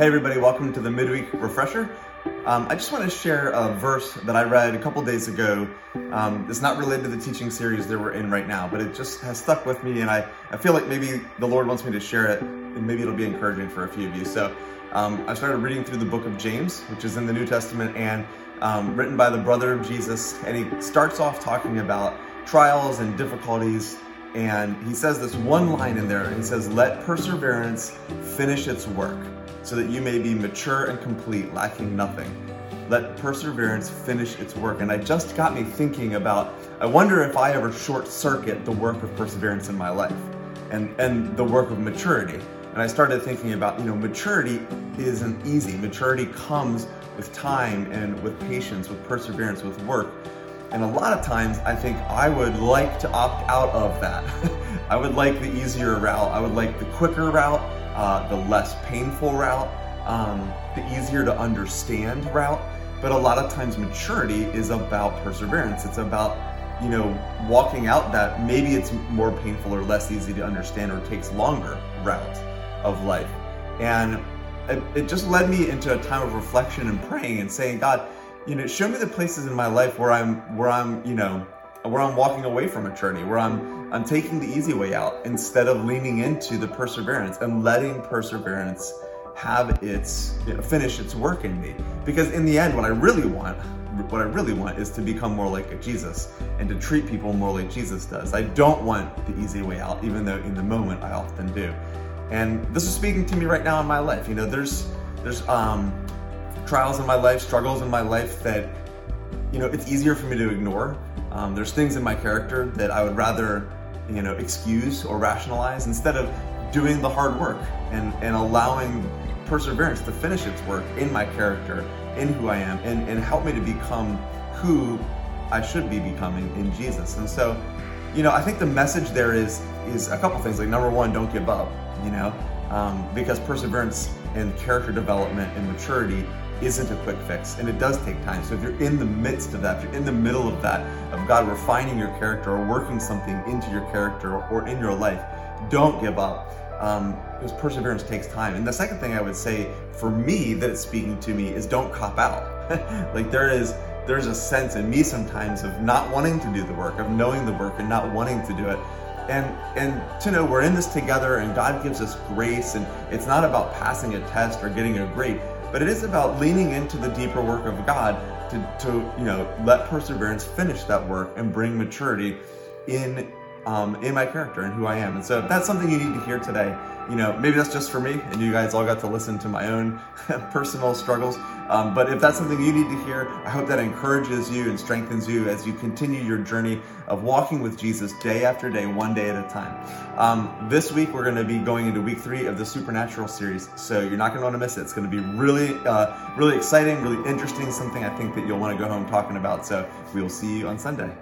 Hey, everybody, welcome to the midweek refresher. Um, I just want to share a verse that I read a couple days ago. Um, it's not related to the teaching series that we're in right now, but it just has stuck with me, and I, I feel like maybe the Lord wants me to share it, and maybe it'll be encouraging for a few of you. So um, I started reading through the book of James, which is in the New Testament, and um, written by the brother of Jesus, and he starts off talking about trials and difficulties and he says this one line in there. And he says, Let perseverance finish its work so that you may be mature and complete, lacking nothing. Let perseverance finish its work. And I just got me thinking about I wonder if I ever short circuit the work of perseverance in my life and, and the work of maturity. And I started thinking about, you know, maturity isn't easy. Maturity comes with time and with patience, with perseverance, with work. And a lot of times I think I would like to opt out of that. I would like the easier route. I would like the quicker route uh, the less painful route, um, the easier to understand route. But a lot of times, maturity is about perseverance. It's about you know walking out that maybe it's more painful or less easy to understand or takes longer route of life. And it, it just led me into a time of reflection and praying and saying, God, you know, show me the places in my life where I'm where I'm you know where I'm walking away from a journey, where I'm I'm taking the easy way out instead of leaning into the perseverance and letting perseverance have its you know, finish its work in me. Because in the end, what I really want, what I really want is to become more like a Jesus and to treat people more like Jesus does. I don't want the easy way out, even though in the moment I often do. And this is speaking to me right now in my life. You know, there's there's um, trials in my life, struggles in my life that you know it's easier for me to ignore um, there's things in my character that I would rather, you know, excuse or rationalize instead of doing the hard work and, and allowing perseverance to finish its work in my character, in who I am, and, and help me to become who I should be becoming in Jesus. And so, you know, I think the message there is is a couple things. Like number one, don't give up. You know, um, because perseverance and character development and maturity isn't a quick fix and it does take time. So if you're in the midst of that, if you're in the middle of that, of God refining your character or working something into your character or in your life, don't give up. Um, because perseverance takes time. And the second thing I would say for me that it's speaking to me is don't cop out. like there is there's a sense in me sometimes of not wanting to do the work, of knowing the work and not wanting to do it. And and to know we're in this together and God gives us grace and it's not about passing a test or getting a grade but it is about leaning into the deeper work of God to, to you know let perseverance finish that work and bring maturity in um, in my character and who I am. And so if that's something you need to hear today, you know, maybe that's just for me and you guys all got to listen to my own personal struggles. Um, but if that's something you need to hear, I hope that encourages you and strengthens you as you continue your journey of walking with Jesus day after day, one day at a time. Um, this week, we're going to be going into week three of the Supernatural series. So you're not going to want to miss it. It's going to be really, uh, really exciting, really interesting, something I think that you'll want to go home talking about. So we will see you on Sunday.